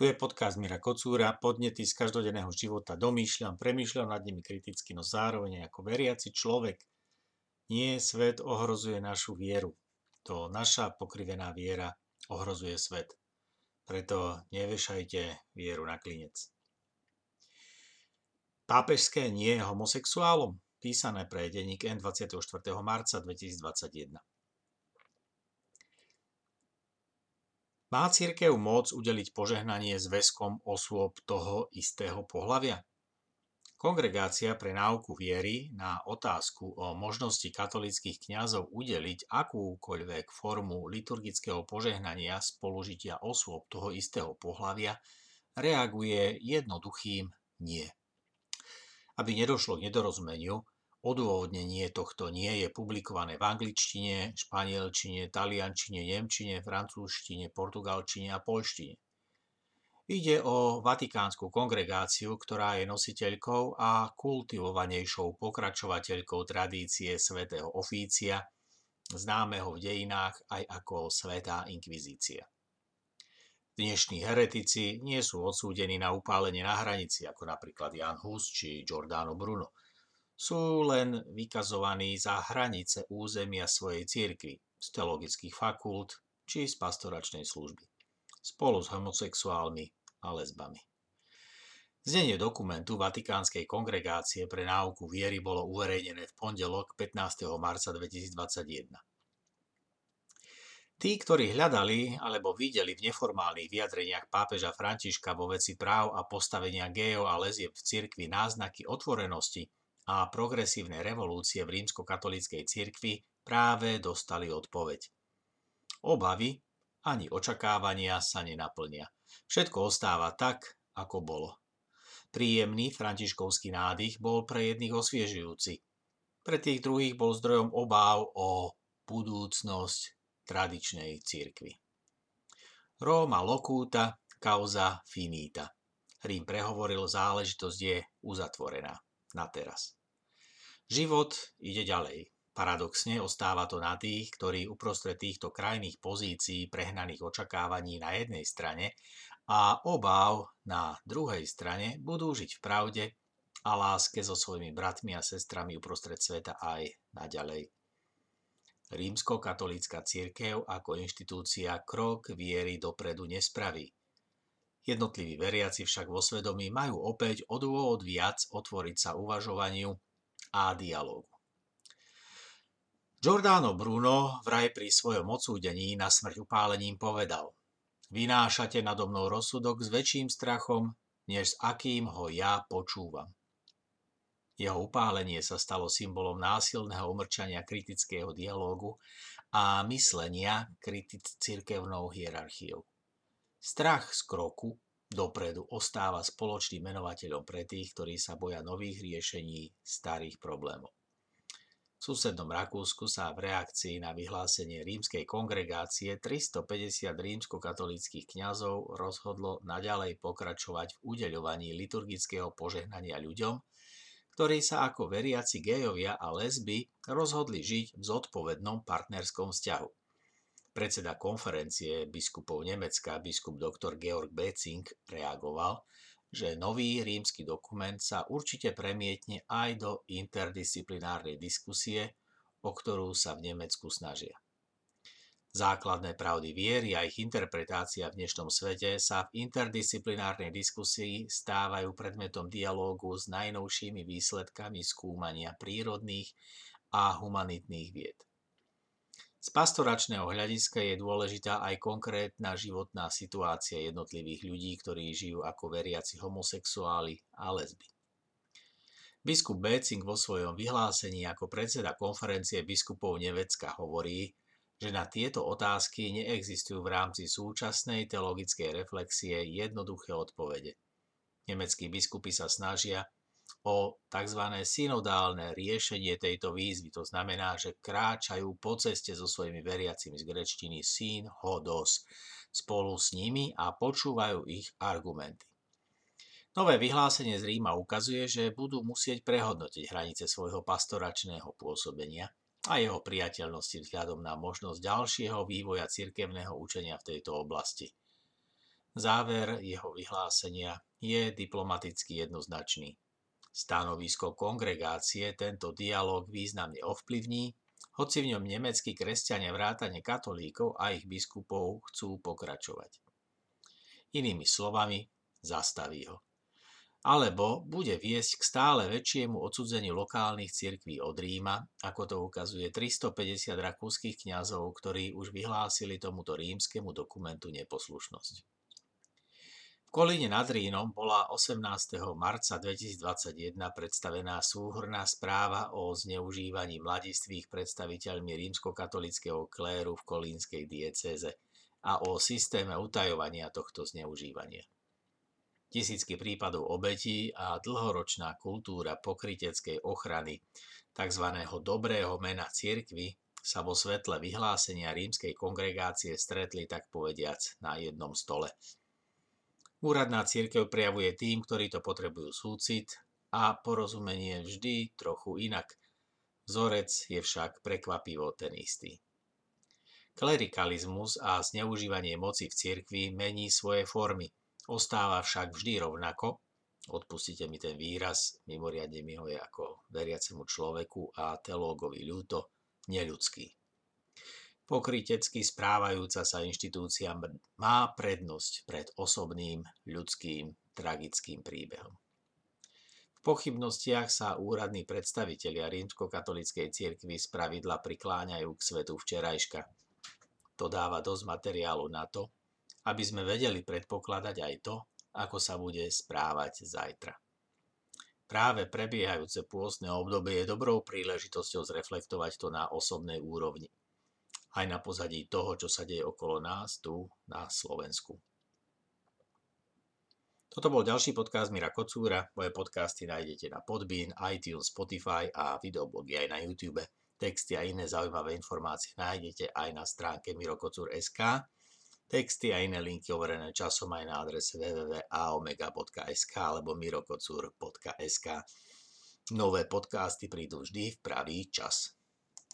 Tu je podcast Mira Kocúra, podnety z každodenného života domýšľam, premýšľam nad nimi kriticky, no zároveň ako veriaci človek. Nie svet ohrozuje našu vieru. To naša pokrivená viera ohrozuje svet. Preto nevešajte vieru na klinec. Pápežské nie homosexuálom? Písané pre denník N 24. marca 2021. Má církev moc udeliť požehnanie zväzkom osôb toho istého pohľavia? Kongregácia pre náuku viery na otázku o možnosti katolických kňazov udeliť akúkoľvek formu liturgického požehnania spolužitia osôb toho istého pohľavia reaguje jednoduchým nie. Aby nedošlo k nedorozumeniu, Odôvodnenie tohto nie je publikované v angličtine, španielčine, taliančine, nemčine, francúzštine, portugalčine a polštine. Ide o vatikánsku kongregáciu, ktorá je nositeľkou a kultivovanejšou pokračovateľkou tradície svätého ofícia, známeho v dejinách aj ako Svetá inkvizícia. Dnešní heretici nie sú odsúdení na upálenie na hranici, ako napríklad Jan Hus či Giordano Bruno – sú len vykazovaní za hranice územia svojej cirkvi, z teologických fakult či z pastoračnej služby, spolu s homosexuálmi a lesbami. Znenie dokumentu Vatikánskej kongregácie pre náuku viery bolo uverejnené v pondelok 15. marca 2021. Tí, ktorí hľadali alebo videli v neformálnych vyjadreniach pápeža Františka vo veci práv a postavenia gejov a lezieb v cirkvi náznaky otvorenosti a progresívne revolúcie v rímskokatolíckej cirkvi práve dostali odpoveď. Obavy ani očakávania sa nenaplnia. Všetko ostáva tak, ako bolo. Príjemný františkovský nádych bol pre jedných osviežujúci. Pre tých druhých bol zdrojom obáv o budúcnosť tradičnej cirkvi. Róma locuta, causa finita. Rím prehovoril, záležitosť je uzatvorená na teraz. Život ide ďalej. Paradoxne ostáva to na tých, ktorí uprostred týchto krajných pozícií prehnaných očakávaní na jednej strane a obáv na druhej strane budú žiť v pravde a láske so svojimi bratmi a sestrami uprostred sveta aj naďalej. Rímsko-katolícka církev ako inštitúcia krok viery dopredu nespraví. Jednotliví veriaci však vo svedomí majú opäť o dôvod viac otvoriť sa uvažovaniu a dialógu. Giordano Bruno vraj pri svojom odsúdení na smrť upálením povedal Vynášate nado mnou rozsudok s väčším strachom, než s akým ho ja počúvam. Jeho upálenie sa stalo symbolom násilného umrčania kritického dialógu a myslenia kritic cirkevnou hierarchiou. Strach z kroku dopredu ostáva spoločným menovateľom pre tých, ktorí sa boja nových riešení starých problémov. V susednom Rakúsku sa v reakcii na vyhlásenie rímskej kongregácie 350 rímsko-katolických kňazov rozhodlo naďalej pokračovať v udeľovaní liturgického požehnania ľuďom, ktorí sa ako veriaci gejovia a lesby rozhodli žiť v zodpovednom partnerskom vzťahu. Predseda konferencie biskupov Nemecka, biskup dr. Georg Becing, reagoval, že nový rímsky dokument sa určite premietne aj do interdisciplinárnej diskusie, o ktorú sa v Nemecku snažia. Základné pravdy viery a ich interpretácia v dnešnom svete sa v interdisciplinárnej diskusii stávajú predmetom dialógu s najnovšími výsledkami skúmania prírodných a humanitných vied. Z pastoračného hľadiska je dôležitá aj konkrétna životná situácia jednotlivých ľudí, ktorí žijú ako veriaci homosexuáli a lesby. Biskup Becing vo svojom vyhlásení ako predseda konferencie biskupov Nevecka hovorí, že na tieto otázky neexistujú v rámci súčasnej teologickej reflexie jednoduché odpovede. Nemeckí biskupy sa snažia o tzv. synodálne riešenie tejto výzvy. To znamená, že kráčajú po ceste so svojimi veriacimi z grečtiny syn, hodos spolu s nimi a počúvajú ich argumenty. Nové vyhlásenie z Ríma ukazuje, že budú musieť prehodnotiť hranice svojho pastoračného pôsobenia a jeho priateľnosti vzhľadom na možnosť ďalšieho vývoja cirkevného učenia v tejto oblasti. Záver jeho vyhlásenia je diplomaticky jednoznačný. Stanovisko kongregácie tento dialog významne ovplyvní, hoci v ňom nemeckí kresťania vrátane katolíkov a ich biskupov chcú pokračovať. Inými slovami, zastaví ho. Alebo bude viesť k stále väčšiemu odsudzeniu lokálnych cirkví od Ríma, ako to ukazuje 350 rakúskych kňazov, ktorí už vyhlásili tomuto rímskemu dokumentu neposlušnosť. Kolíne nad Rínom bola 18. marca 2021 predstavená súhrná správa o zneužívaní mladistvých predstaviteľmi rímskokatolického kléru v kolínskej diecéze a o systéme utajovania tohto zneužívania. Tisícky prípadov obetí a dlhoročná kultúra pokryteckej ochrany tzv. dobrého mena cirkvy sa vo svetle vyhlásenia rímskej kongregácie stretli tak povediac na jednom stole – Úradná církev prejavuje tým, ktorí to potrebujú súcit a porozumenie vždy trochu inak. Vzorec je však prekvapivo ten istý. Klerikalizmus a zneužívanie moci v cirkvi mení svoje formy, ostáva však vždy rovnako, odpustite mi ten výraz, mimoriadne mi ho je ako veriacemu človeku a teológovi ľúto, neľudský. Pokrytecky správajúca sa inštitúcia má prednosť pred osobným, ľudským, tragickým príbehom. V pochybnostiach sa úradní predstavitelia rímskokatolíckej cirkvi z pravidla prikláňajú k svetu včerajška. To dáva dosť materiálu na to, aby sme vedeli predpokladať aj to, ako sa bude správať zajtra. Práve prebiehajúce pôstne obdobie je dobrou príležitosťou zreflektovať to na osobnej úrovni aj na pozadí toho, čo sa deje okolo nás tu na Slovensku. Toto bol ďalší podcast Mira Kocúra. Moje podcasty nájdete na Podbean, iTunes, Spotify a videoblogy aj na YouTube. Texty a iné zaujímavé informácie nájdete aj na stránke mirokocur.sk. Texty a iné linky overené časom aj na adrese www.aomega.sk alebo mirokocur.sk. Nové podcasty prídu vždy v pravý čas.